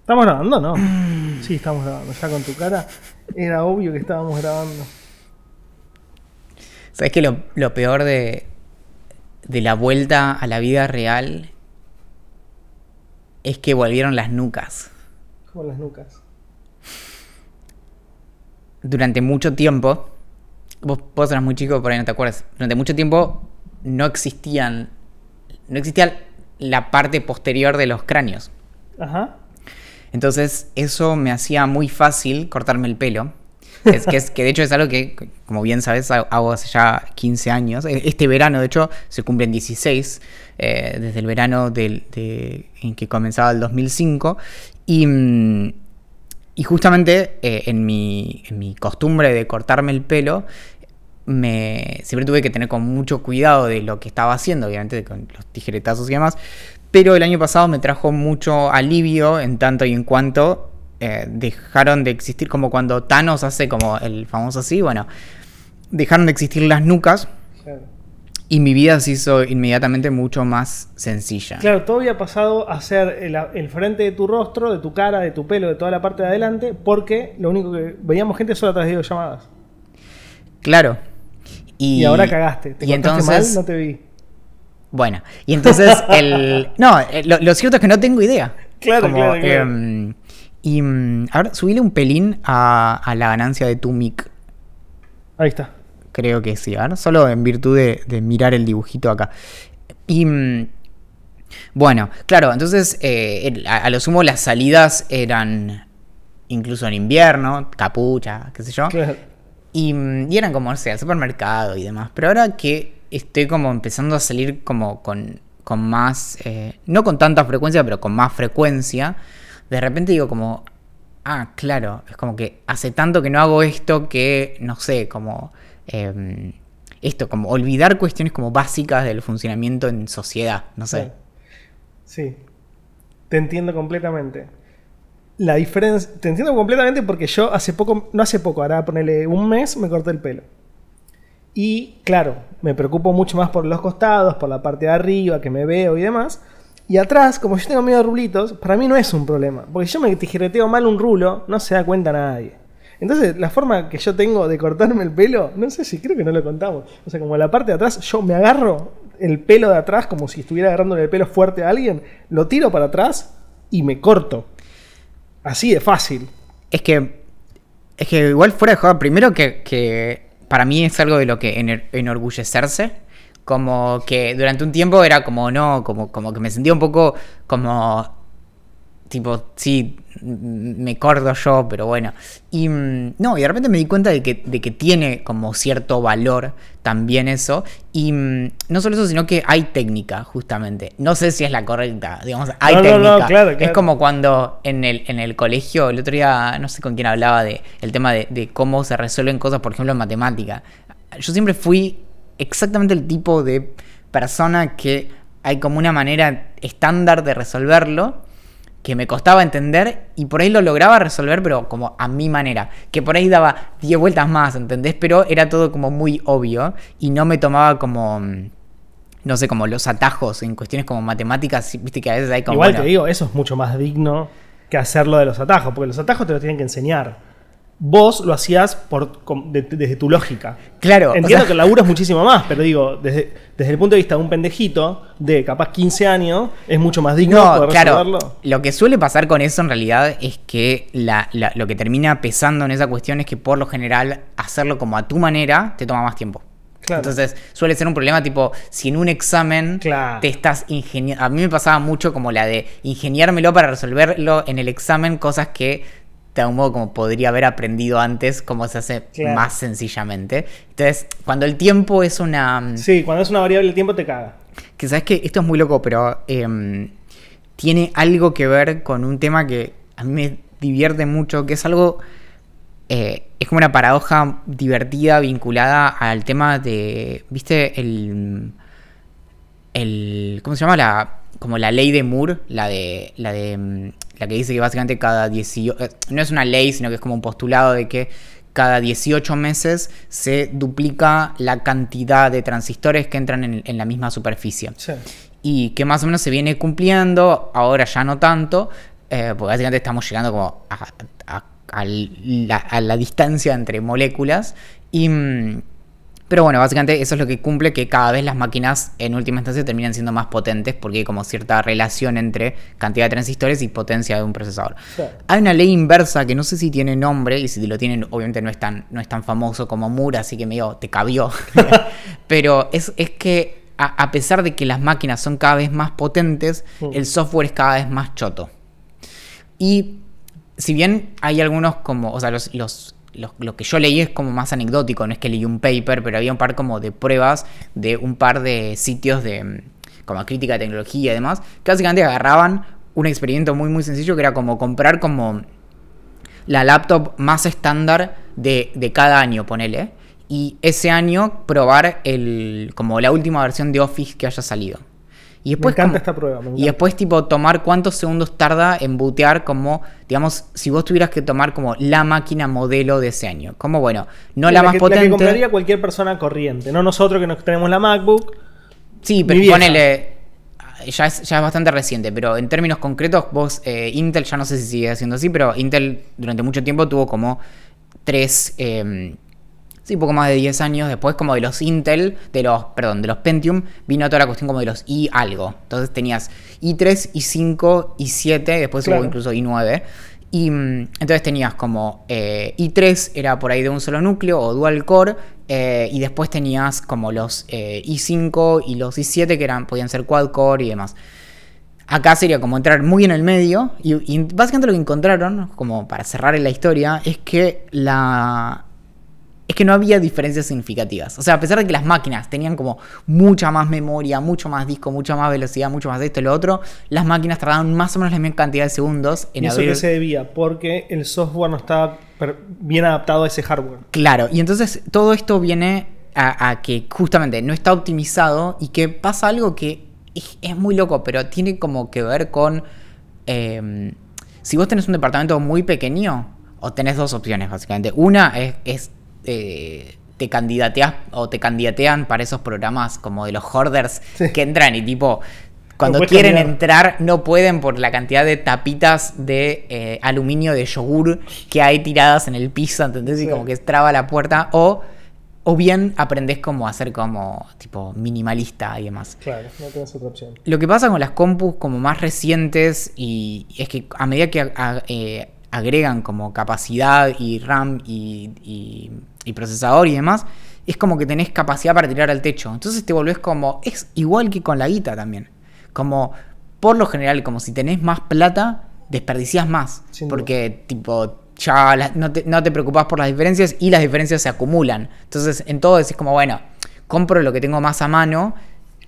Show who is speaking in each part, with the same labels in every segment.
Speaker 1: ¿Estamos grabando no? Sí, estamos grabando. Ya con tu cara era obvio que estábamos grabando.
Speaker 2: ¿Sabes que lo, lo peor de, de la vuelta a la vida real es que volvieron las nucas?
Speaker 1: Como las nucas.
Speaker 2: Durante mucho tiempo, vos, vos eras muy chico, por ahí no te acuerdas. Durante mucho tiempo no existían. No existía la parte posterior de los cráneos.
Speaker 1: Ajá.
Speaker 2: Entonces, eso me hacía muy fácil cortarme el pelo. Es que, es, que de hecho es algo que, como bien sabes, hago hace ya 15 años. E, Este verano, de hecho, se cumplen 16, eh, desde el verano del, de- en que comenzaba el 2005. Y, mm, y justamente eh, en, mi, en mi costumbre de cortarme el pelo, me, siempre tuve que tener con mucho cuidado de lo que estaba haciendo, obviamente con los tijeretazos y demás. Pero el año pasado me trajo mucho alivio en tanto y en cuanto eh, dejaron de existir, como cuando Thanos hace como el famoso así, bueno, dejaron de existir las nucas
Speaker 1: Claro.
Speaker 2: y mi vida se hizo inmediatamente mucho más sencilla.
Speaker 1: Claro, todo había pasado a ser el, el frente de tu rostro, de tu cara, de tu pelo, de toda la parte de adelante, porque lo único que veíamos gente solo a través de videollamadas.
Speaker 2: Claro. Y,
Speaker 1: Y, ahora cagaste. Te
Speaker 2: y entonces,
Speaker 1: mal, no te vi.
Speaker 2: Bueno, y entonces el... No, eh, lo, lo cierto es que no tengo idea.
Speaker 1: Claro,
Speaker 2: Como,
Speaker 1: claro, claro.
Speaker 2: em, y mm, ahora subile un pelín a, a la ganancia de tu mic.
Speaker 1: Ahí está.
Speaker 2: Creo que sí, a ver, solo en virtud de, de mirar el dibujito acá. Y mm, bueno, claro, entonces eh, a, a lo sumo las salidas eran incluso en invierno, capucha, qué sé yo.
Speaker 1: Claro.
Speaker 2: Y, eran como, no sé, al supermercado y demás. Pero ahora que estoy como empezando a salir como con, con más, eh, no con tanta frecuencia, pero con más frecuencia, de repente digo como, ah, claro, es como que hace tanto que no hago esto que, no sé, como... em, esto, como olvidar cuestiones como básicas del funcionamiento en sociedad, no sé.
Speaker 1: Claro. Sí. Te entiendo completamente. La diferencia. Te entiendo completamente porque yo hace poco, no hace poco, ahora ponerle un mes, me corté el pelo. Y claro, me preocupo mucho más por los costados, por la parte de arriba, que me veo y demás. Y atrás, como yo tengo medio rulitos, para mí no es un problema. Porque yo me tijereteo mal un rulo, no se da cuenta nadie. Entonces, la forma que yo tengo de cortarme el pelo, no sé si creo que no lo contamos. O sea, como la parte de atrás, yo me agarro el pelo de atrás como si estuviera agarrándole el pelo fuerte a alguien, lo tiro para atrás y me corto. Así de fácil.
Speaker 2: Es que. Es que igual fuera de joda, primero que, que para mí es algo de lo que enorgullecerse. Como que durante un tiempo era como no, como, como que me sentía un poco como. Tipo, sí, me corto yo, pero bueno. Y mm, no, y de repente me di cuenta de que, de que tiene como cierto valor también eso. Y mm, no solo eso, sino que hay técnica, justamente. No sé si es la correcta, digamos, hay
Speaker 1: No,
Speaker 2: técnica.
Speaker 1: no, claro,
Speaker 2: Es como cuando en el, en el colegio, el otro día, no sé con quién hablaba de el tema de, de cómo se resuelven cosas, por ejemplo, en matemática. Yo siempre fui exactamente el tipo de persona que hay como una manera estándar de resolverlo que me costaba entender y por ahí lo lograba resolver, pero como a mi manera. Que por ahí daba 10 vueltas más, ¿entendés? Pero era todo como muy obvio y no me tomaba como, mm, no sé, como los atajos en cuestiones como matemáticas, viste que a veces hay como...
Speaker 1: Igual
Speaker 2: bueno,
Speaker 1: te digo, eso es mucho más digno que hacerlo de los atajos, porque los atajos te los tienen que enseñar. Vos lo hacías por, de- desde tu lógica.
Speaker 2: Claro, o
Speaker 1: Entiendo
Speaker 2: sea-
Speaker 1: que el laburo es muchísimo más, pero digo, desde, desde el punto de vista de un pendejito de capaz 15 años, es mucho más digno
Speaker 2: No,
Speaker 1: poder
Speaker 2: claro.
Speaker 1: resolverlo.
Speaker 2: Lo que suele pasar con eso en realidad es que la- la- lo que termina pesando en esa cuestión es que por lo general hacerlo como a tu manera te toma más tiempo.
Speaker 1: Claro.
Speaker 2: Entonces suele ser un problema tipo, si en un examen
Speaker 1: Claro.
Speaker 2: te estás ingeniando... A mí me pasaba mucho como la de ingeniármelo para resolverlo en el examen, cosas que de algún modo como podría haber aprendido antes, como se hace
Speaker 1: Claro.
Speaker 2: más sencillamente. Entonces, cuando el tiempo es una...
Speaker 1: Sí, cuando es una variable el tiempo te caga.
Speaker 2: Que sabes que esto es muy loco, pero em, tiene algo que ver con un tema que a mí me divierte mucho, que es algo. eh, es como una paradoja divertida vinculada al tema de. ¿Viste? El. el ¿Cómo se llama? La, como la ley de Moore, la de. La de. Mm, La que dice que básicamente cada 18. eh, No es una ley, sino que es como un postulado de que cada 18 meses se duplica la cantidad de transistores que entran en, en la misma superficie.
Speaker 1: Sí.
Speaker 2: y que más o menos se viene cumpliendo, ahora ya no tanto, eh, porque básicamente estamos llegando como a, a- a la, a la distancia entre moléculas y... pero bueno, básicamente eso es lo que cumple que cada vez las máquinas en última instancia terminan siendo más potentes porque hay como cierta relación entre cantidad de transistores y potencia de un procesador. Hay una ley inversa que no sé si tiene nombre y si lo tienen obviamente no es tan, no es tan famoso como Moore, así que medio te cabió. Pero es, es que a, a pesar de que las máquinas son cada vez más potentes,
Speaker 1: Mm.
Speaker 2: el software es cada vez más choto. Y si bien hay algunos como, o sea, los, los- lo que yo leí es como más anecdótico, no es que leí un paper, pero había un par como de pruebas de un par de sitios de mm, como crítica de tecnología y demás, que básicamente agarraban un experimento muy muy sencillo que era como comprar como la laptop más estándar de, de cada año, ponele. Y ese año probar el, como la última versión de Office que haya salido. Y
Speaker 1: Me
Speaker 2: después
Speaker 1: encanta
Speaker 2: como-
Speaker 1: esta prueba. me
Speaker 2: y
Speaker 1: encanta.
Speaker 2: después, tipo, tomar cuántos segundos tarda en bootear como, digamos, si vos tuvieras que tomar como la máquina modelo de ese año. Como, bueno, no la, más
Speaker 1: que,
Speaker 2: potente.
Speaker 1: La que compraría cualquier persona corriente, no nosotros que nos tenemos la MacBook.
Speaker 2: Sí, pero ponele. Ya es, ya es bastante reciente, pero en términos concretos, vos, eh, Intel, ya no sé si sigue haciendo así, pero Intel durante mucho tiempo tuvo como tres. eh, sí, poco más de 10 años después, como de los Intel, de los, perdón, de los Pentium, vino toda la cuestión como de los i algo. Entonces tenías i3, i5, i7, después
Speaker 1: Claro.
Speaker 2: hubo incluso i9. Y mm, entonces tenías como eh, i3 era por ahí de un solo núcleo o dual core. eh, y después tenías como los eh, i5 y los i7 que eran, podían ser quad core y demás. Acá sería como entrar muy en el medio. Y, y básicamente lo que encontraron, como para cerrar en la historia, es que la. Es que no había diferencias significativas. O sea, a pesar de que las máquinas tenían como mucha más memoria, mucho más disco, mucha más velocidad, mucho más de esto y lo otro, las máquinas tardaban más o menos la misma cantidad de segundos en
Speaker 1: ¿Y eso
Speaker 2: abrir.
Speaker 1: que se debía? Porque el software no estaba bien adaptado a ese hardware.
Speaker 2: Claro, y entonces todo esto viene a, a que justamente no está optimizado y que pasa algo que es, es muy loco, pero tiene como que ver con eh, si vos tenés un departamento muy pequeño o tenés dos opciones básicamente. Una es, es, eh, te candidateas o te candidatean para esos programas como de los hoarders
Speaker 1: Sí.
Speaker 2: que entran y tipo cuando quieren
Speaker 1: cambiar.
Speaker 2: entrar no pueden por la cantidad de tapitas de eh, aluminio de yogur que hay tiradas en el piso, ¿entendés? Y
Speaker 1: Sí.
Speaker 2: como que traba la puerta. O, o bien aprendés como a ser como tipo minimalista y demás.
Speaker 1: Claro, no tenés otra opción.
Speaker 2: Lo que pasa con las compus como más recientes y es que a medida que a- eh, agregan como capacidad y RAM y, y- y procesador y demás, es como que tenés capacidad para tirar al techo. Entonces te volvés como... Es igual que con la guita también. Como, por lo general, como si tenés más plata, desperdicias más.
Speaker 1: Sin duda.
Speaker 2: porque tipo... Ya la- no, te, no te preocupás por las diferencias y las diferencias se acumulan. Entonces, en todo decís como, bueno, compro lo que tengo más a mano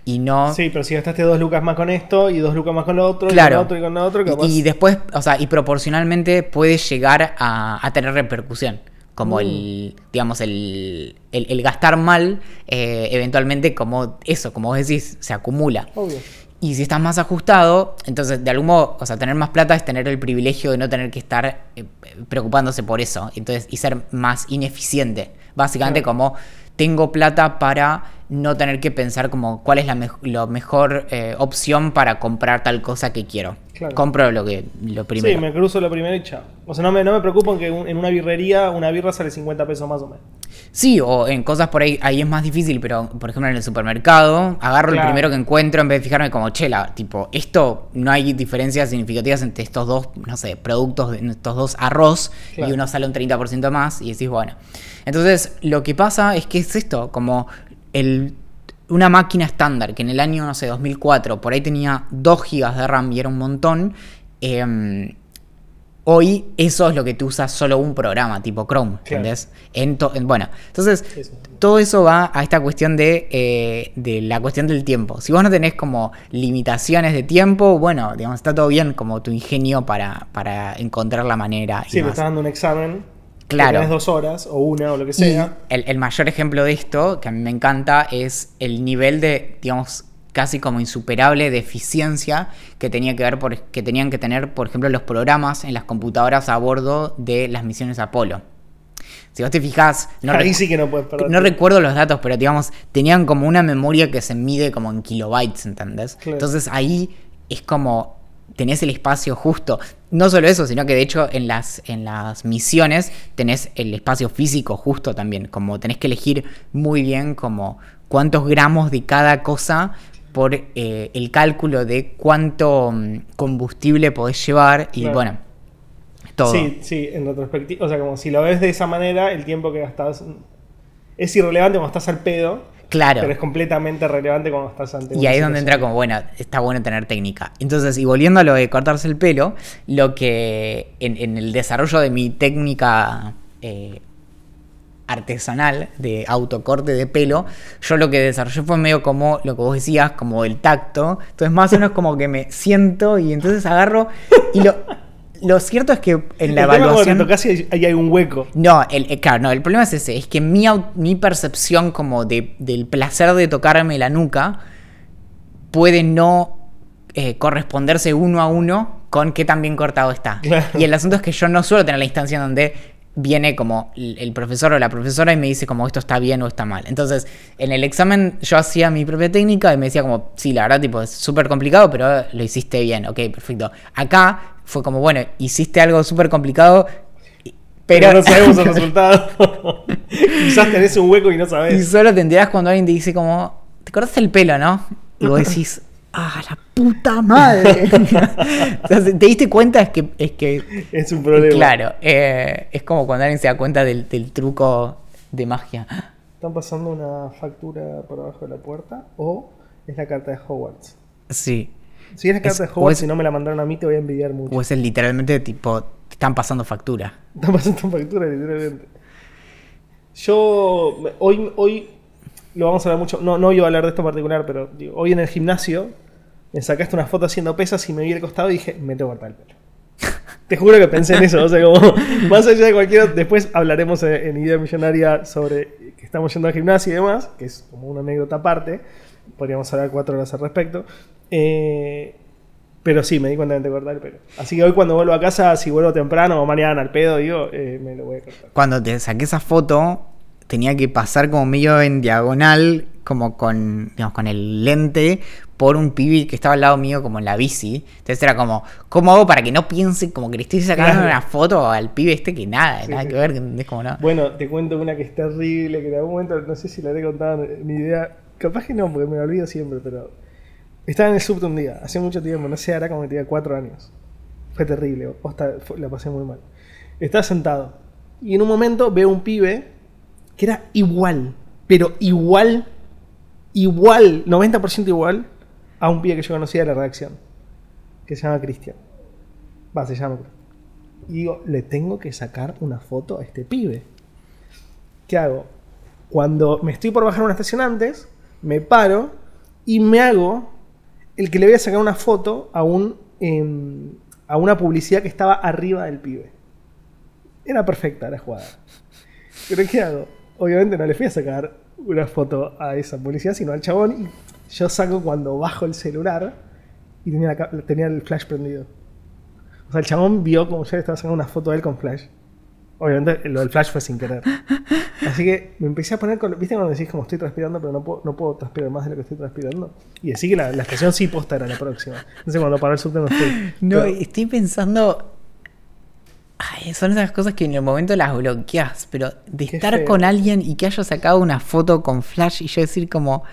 Speaker 2: y no...
Speaker 1: Sí, pero si gastaste dos lucas más con esto y dos lucas más con lo otro, y
Speaker 2: Claro.
Speaker 1: con lo otro y con lo otro,
Speaker 2: Y-. Y, después, o sea, y proporcionalmente puede llegar a, a tener repercusión. Como
Speaker 1: Mm.
Speaker 2: el, digamos, el, el- el gastar mal, eh, eventualmente como eso, como vos decís, se acumula.
Speaker 1: Obvio.
Speaker 2: Y si estás más ajustado, entonces de algún modo, o sea, tener más plata es tener el privilegio de no tener que estar eh, preocupándose por eso. Entonces, y ser más ineficiente. Básicamente
Speaker 1: Claro.
Speaker 2: como tengo plata para no tener que pensar como cuál es la, la mejor eh, opción para comprar tal cosa que quiero.
Speaker 1: Claro.
Speaker 2: Compro lo que lo primero.
Speaker 1: Sí, me cruzo lo primero y chao. O sea, no me, no me preocupo en que un- en una birrería una birra sale 50 pesos más o menos.
Speaker 2: Sí, o en cosas por ahí, ahí es más difícil, pero por ejemplo en el supermercado, agarro
Speaker 1: Claro.
Speaker 2: el primero que encuentro en vez de fijarme como, chela, tipo, esto no hay diferencias significativas entre estos dos, no sé, productos, estos dos arroz,
Speaker 1: Claro.
Speaker 2: y uno sale un 30% más, y decís, bueno. Entonces, lo que pasa es que es esto, como el, una máquina estándar, que en el año, no sé, 2004, por ahí tenía 2 GB de RAM y era un montón, em, Hoy eso es lo que tú usas solo un programa, tipo Chrome,
Speaker 1: Claro.
Speaker 2: ¿entendés? En to- en- bueno, entonces todo eso va a esta cuestión de, eh, de la cuestión del tiempo. Si vos no tenés como limitaciones de tiempo, bueno, digamos, está todo bien como tu ingenio para, para encontrar la manera. y
Speaker 1: Sí, te
Speaker 2: demás.
Speaker 1: estás dando un examen.
Speaker 2: Claro.
Speaker 1: Tenés dos horas o una o lo que
Speaker 2: Y
Speaker 1: sea.
Speaker 2: el, el mayor ejemplo de esto, que a mí me encanta, es el nivel de, digamos, casi como insuperable de eficiencia que, tenía que, ver por, que tenían que tener, por ejemplo, los programas en las computadoras a bordo de las misiones Apolo. Si vos te fijás, no,
Speaker 1: Ahí
Speaker 2: recu-
Speaker 1: sí que no puedes perder.
Speaker 2: no recuerdo los datos, pero digamos, tenían como una memoria que se mide como en kilobytes, ¿entendés?
Speaker 1: Claro.
Speaker 2: Entonces ahí es como tenés el espacio justo. No solo eso, sino que de hecho en las, en las misiones tenés el espacio físico justo también. Como tenés que elegir muy bien como cuántos gramos de cada cosa por eh, el cálculo de cuánto mm, combustible podés llevar y
Speaker 1: Claro.
Speaker 2: bueno, todo.
Speaker 1: Sí, sí, en retrospectiva. O sea, como si lo ves de esa manera, el tiempo que gastas es irrelevante cuando estás al pedo,
Speaker 2: Claro.
Speaker 1: pero es completamente relevante cuando estás ante
Speaker 2: Y ahí es donde entra como, bueno, está bueno tener técnica. Entonces, y volviendo a lo de cortarse el pelo, lo que en, en el desarrollo de mi técnica eh, artesanal de autocorte de pelo, yo lo que desarrollé fue medio como lo que vos decías, como el tacto. Entonces, más o menos como que me siento y entonces agarro y lo... Lo cierto es que en la
Speaker 1: El
Speaker 2: evaluación...
Speaker 1: te tocas y ahí hay un hueco.
Speaker 2: No, el, eh, claro, no, el problema es ese, es que mi, mi percepción como de, del placer de tocarme la nuca puede no eh, corresponderse uno a uno con qué tan bien cortado está.
Speaker 1: Claro.
Speaker 2: Y el asunto es que yo no suelo tener la instancia donde viene como el profesor o la profesora y me dice como esto está bien o está mal. Entonces, en el examen yo hacía mi propia técnica y me decía como, sí, la verdad, tipo, es súper complicado, pero lo hiciste bien, ok, perfecto. Acá fue como, bueno, hiciste algo súper complicado,
Speaker 1: Pero,
Speaker 2: pero,
Speaker 1: no sabemos el resultado. Quizás tenés un hueco y no
Speaker 2: y
Speaker 1: sabés.
Speaker 2: solo te enterás cuando alguien te dice como, te cortaste el pelo, ¿no? Y vos decís, ah, la puta madre. Te diste cuenta es que, es que
Speaker 1: Es un problema.
Speaker 2: claro, eh, es como cuando alguien se da cuenta del, del truco de magia.
Speaker 1: ¿Están pasando una factura por abajo de la puerta? ¿O es la carta de Hogwarts?
Speaker 2: Sí.
Speaker 1: Si es la carta
Speaker 2: Es-
Speaker 1: de Hogwarts
Speaker 2: es-
Speaker 1: y no me la mandaron a mí, te voy a envidiar mucho.
Speaker 2: O es el literalmente tipo, te están pasando factura.
Speaker 1: Están pasando factura, literalmente. Yo, hoy, hoy lo vamos a hablar mucho. No, no iba a hablar de esto en particular, pero digo, hoy en el gimnasio me sacaste una foto haciendo pesas y me vi al costado y dije, me tengo que cortar el pelo. Te juro que pensé en eso, o sea, como más allá de cualquier. Después hablaremos en, Idea Millonaria sobre que estamos yendo al gimnasio y demás, que es como una anécdota aparte. Podríamos hablar cuatro horas al respecto. Eh, pero sí, me di cuenta de que cortar el pelo. Así que hoy cuando vuelvo a casa, si vuelvo temprano o mañana al pedo, digo, eh, me lo voy a cortar.
Speaker 2: Cuando te saqué esa foto, tenía que pasar como medio en diagonal, como con, digamos, con el lente, por un pibe que estaba al lado mío, como en la bici. Entonces era como, ¿cómo hago para que no piense como que le estoy sacando
Speaker 1: Claro.
Speaker 2: una foto al pibe este que nada,
Speaker 1: Sí,
Speaker 2: nada
Speaker 1: sí.
Speaker 2: que ver? Es como no.
Speaker 1: Bueno, te cuento una que es terrible, que en algún momento, no sé si la he contado ni idea. Capaz que no, porque me olvido siempre, pero. Estaba en el subte un día, hace mucho tiempo, no sé, ahora como que tenía cuatro años. Fue terrible, fue- la pasé muy mal. Estaba sentado y en un momento veo un pibe que era igual, pero igual, igual, 90% igual a un pibe que yo conocía de la redacción, que se llama Cristian. Va, se llama. Y digo, le tengo que sacar una foto a este pibe. ¿Qué hago? Cuando me estoy por bajar una estación antes, me paro y me hago el que le voy a sacar una foto a, un, em, a una publicidad que estaba arriba del pibe. Era perfecta la jugada. Pero ¿qué hago? Obviamente no le fui a sacar una foto a esa publicidad, sino al chabón. Y yo saco cuando bajo el celular y tenía, la tenía el flash prendido. O sea, el chabón vio como yo le estaba sacando una foto de él con flash. Obviamente lo del flash fue sin querer. Así que me empecé a poner con. ¿Viste cuando decís como estoy transpirando, pero no puedo, no puedo transpirar más de lo que estoy transpirando? Y decís que la, la estación sí posta era la próxima. Entonces cuando paró el subte no estoy.
Speaker 2: No,
Speaker 1: Pero-
Speaker 2: estoy pensando. Ay, son esas cosas que en el momento las bloqueas, pero de
Speaker 1: Qué
Speaker 2: estar
Speaker 1: feo.
Speaker 2: con alguien y que haya sacado una foto con flash y yo decir como,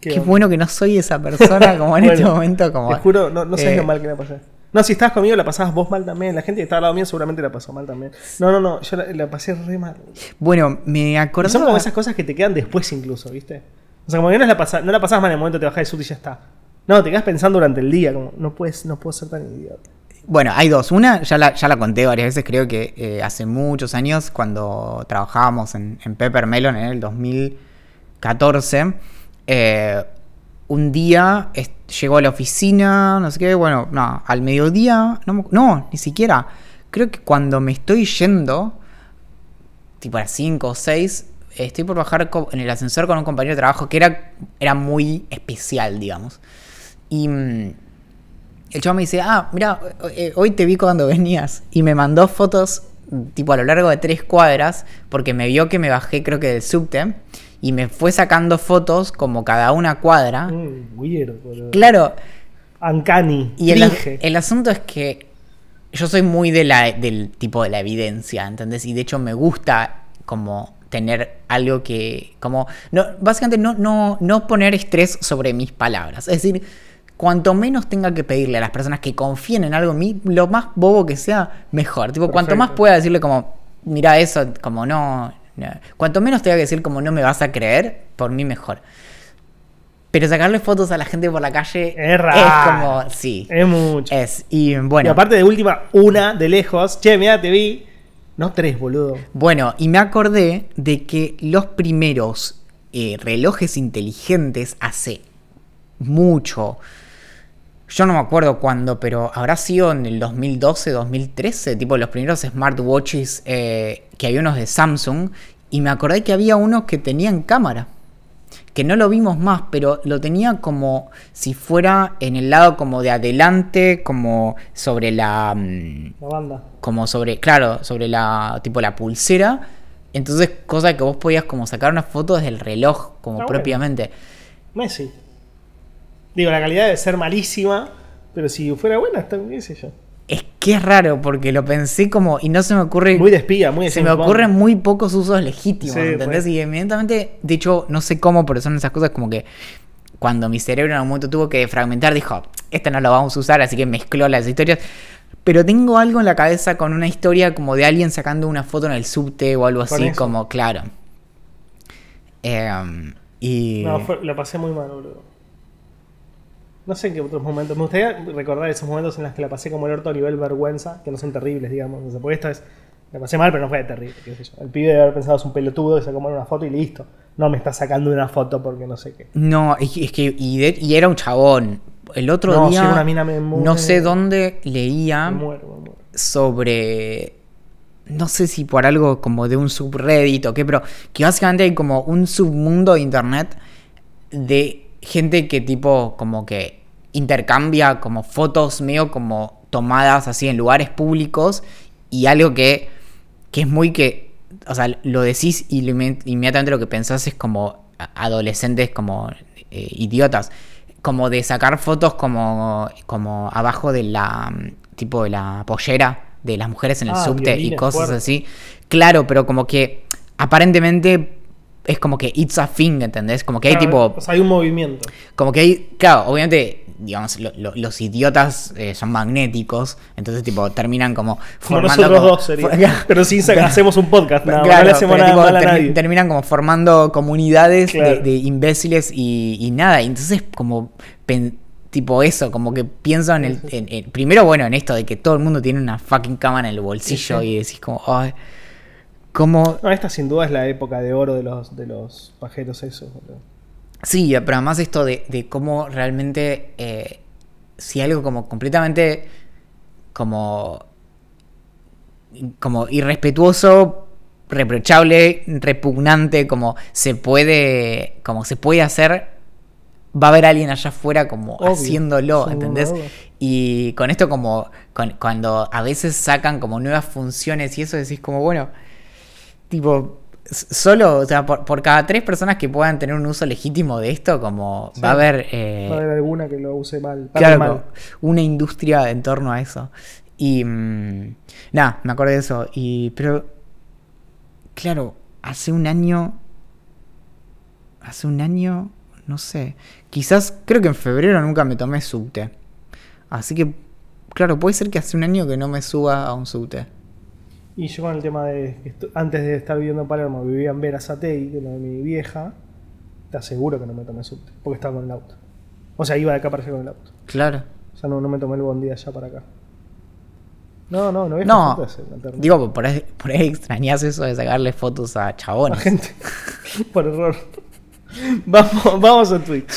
Speaker 1: qué
Speaker 2: bueno que no soy esa persona, como en
Speaker 1: Bueno,
Speaker 2: este momento, como...
Speaker 1: Te juro, no, no sabes
Speaker 2: eh,
Speaker 1: lo mal que la pasé. No, si estabas conmigo la pasabas vos mal también. La gente que estaba al lado mío seguramente la pasó mal también. No, no, no, yo la, la pasé re mal.
Speaker 2: Bueno, me
Speaker 1: Y
Speaker 2: acordaba...
Speaker 1: son como esas cosas que te quedan después incluso, ¿viste? O sea, como que no la, pasa, no la pasabas mal en el momento te bajás del subte y ya está. No, te quedas pensando durante el día, como no puedes, no puedo ser tan idiota.
Speaker 2: Bueno, hay dos. Una, ya la, ya la conté varias veces, creo que eh, hace muchos años, cuando trabajábamos en, en Pepper Melon en el 2014, eh, un día llegó a la oficina, no sé qué, bueno, no, al mediodía, no, ni siquiera. Creo que cuando me estoy yendo, tipo a las 5 o 6, estoy por bajar en el ascensor con un compañero de trabajo que era, era muy especial, digamos. Y mm, el chavo me dice, ah, mira, eh, hoy te vi cuando venías. Y me mandó fotos tipo a lo largo de tres cuadras, porque me vio que me bajé creo que del subte, y me fue sacando fotos como cada una cuadra.
Speaker 1: Mm, weird, boludo.
Speaker 2: Claro,
Speaker 1: Uncanny.
Speaker 2: y el, el asunto es que yo soy muy de la, del tipo de la evidencia, ¿entendés? Y de hecho me gusta como tener algo que, como, no, básicamente no, no, no poner estrés sobre mis palabras. Es decir, cuanto menos tenga que pedirle a las personas que confíen en algo en mí, lo más bobo que sea, mejor. Tipo, cuanto más pueda decirle como, mira eso, como no, no. Cuanto menos tenga que decir como no me vas a creer, por mí mejor. Pero sacarle fotos a la gente por la calle
Speaker 1: Es raro.
Speaker 2: es como, sí.
Speaker 1: Es mucho.
Speaker 2: Es, y bueno.
Speaker 1: Y aparte de última, una de lejos. Che, mira, te vi. No tres, boludo.
Speaker 2: Bueno, y me acordé de que los primeros eh, relojes inteligentes hace mucho. Yo no me acuerdo cuándo, pero habrá sido en el 2012, 2013, tipo los primeros smartwatches eh, que había unos de Samsung. Y me acordé que había unos que tenían cámara. Que no lo vimos más, pero lo tenía como si fuera en el lado como de adelante, como sobre la... mm,
Speaker 1: La banda.
Speaker 2: como sobre, claro, sobre la, tipo la pulsera. Entonces, cosa que vos podías como sacar una foto desde el reloj, como
Speaker 1: bueno.
Speaker 2: propiamente.
Speaker 1: Messi. Digo, la calidad debe ser malísima. Pero si fuera buena, está, qué sé yo.
Speaker 2: Es que es raro, porque lo pensé como, y no se me ocurre...
Speaker 1: Muy de espía, muy de
Speaker 2: se me ocurren muy pocos usos legítimos,
Speaker 1: Sí,
Speaker 2: ¿entendés? Y evidentemente, de hecho, no sé cómo, pero son esas cosas como que cuando mi cerebro en algún momento tuvo que fragmentar, dijo, esta no la vamos a usar, así que mezcló las historias. Pero tengo algo en la cabeza con una historia como de alguien sacando una foto en el subte o algo así, como, claro. Em, y...
Speaker 1: No, fue- la pasé muy mal, boludo. No sé en qué otros momentos. Me gustaría recordar esos momentos en los que la pasé como el orto a nivel vergüenza, que no son terribles, digamos. O sea, porque esta vez la pasé mal, pero no fue terrible. qué sé yo. El pibe debe haber pensado es un pelotudo, se sacó mal una foto y listo. No me está sacando una foto porque no sé qué.
Speaker 2: No, es que, es que- y, de- y era un chabón. El otro
Speaker 1: No,
Speaker 2: día,
Speaker 1: si era una mina me
Speaker 2: no sé dónde leía
Speaker 1: Me muero, me muero.
Speaker 2: sobre, no sé si por algo como de un subreddit o qué, pero que básicamente hay como un submundo de internet de gente que tipo como que intercambia como fotos medio como tomadas así en lugares públicos y algo que, que es muy que, o sea, lo decís y inmediatamente lo que pensás es como adolescentes como eh, idiotas, como de sacar fotos como, como abajo de la, tipo de la pollera de las mujeres en el
Speaker 1: Ah,
Speaker 2: subte y cosas así. Claro, pero como que aparentemente es como que it's a thing, ¿entendés? Como que hay tipo
Speaker 1: O sea, hay un movimiento.
Speaker 2: como que hay, claro, obviamente, digamos, lo- lo- los idiotas eh, son magnéticos, entonces, tipo, terminan como
Speaker 1: Como
Speaker 2: formando.
Speaker 1: nosotros
Speaker 2: como-
Speaker 1: dos sería.
Speaker 2: for-
Speaker 1: Pero sin hacemos un podcast. nada
Speaker 2: Claro,
Speaker 1: no le hacemos
Speaker 2: pero,
Speaker 1: nada
Speaker 2: tipo,
Speaker 1: mal a nadie.
Speaker 2: terminan como formando comunidades de- imbéciles y, y nada. Y entonces, como, pen- tipo eso, como que pienso en el, en- en- Primero, bueno, en esto de que todo el mundo tiene una fucking cámara en el bolsillo
Speaker 1: Sí, sí.
Speaker 2: y decís, como, ay, ¿cómo,
Speaker 1: No, esta sin duda es la época de oro de los, de los pajeros esos. boludo.
Speaker 2: Sí, pero además esto de, de cómo realmente eh, si algo como completamente como como irrespetuoso, reprochable, repugnante, como se puede como se puede hacer, va a haber alguien allá afuera como
Speaker 1: Obvio,
Speaker 2: haciéndolo, ¿entendés?
Speaker 1: duda.
Speaker 2: Y con esto como con- cuando a veces sacan como nuevas funciones y eso decís como bueno, tipo solo, o sea, por, por cada tres personas que puedan tener un uso legítimo de esto, como
Speaker 1: Sí.
Speaker 2: va a haber, eh,
Speaker 1: Va a haber alguna que lo use mal.
Speaker 2: claro,
Speaker 1: mal.
Speaker 2: una industria en torno a eso. Y mm, nada, me acordé de eso. Y, pero, claro, hace un año, hace un año, no sé, quizás, creo que en febrero nunca me tomé subte. Así que, claro, puede ser que hace un año que no me suba a un subte.
Speaker 1: Y yo con el tema de que antes de estar viviendo en Palermo vivía en Verazategui, que lo de mi vieja, te aseguro que no me tomé subte, porque estaba con el auto. O sea, iba de acá para allá con el auto.
Speaker 2: Claro.
Speaker 1: O sea, no, no me tomé el bondi de allá para acá. No, no, no
Speaker 2: No,
Speaker 1: eternidad.
Speaker 2: digo, por ahí, por ahí extrañas eso de sacarle fotos a chabones.
Speaker 1: gente, por error. Vamos, vamos a Twitch.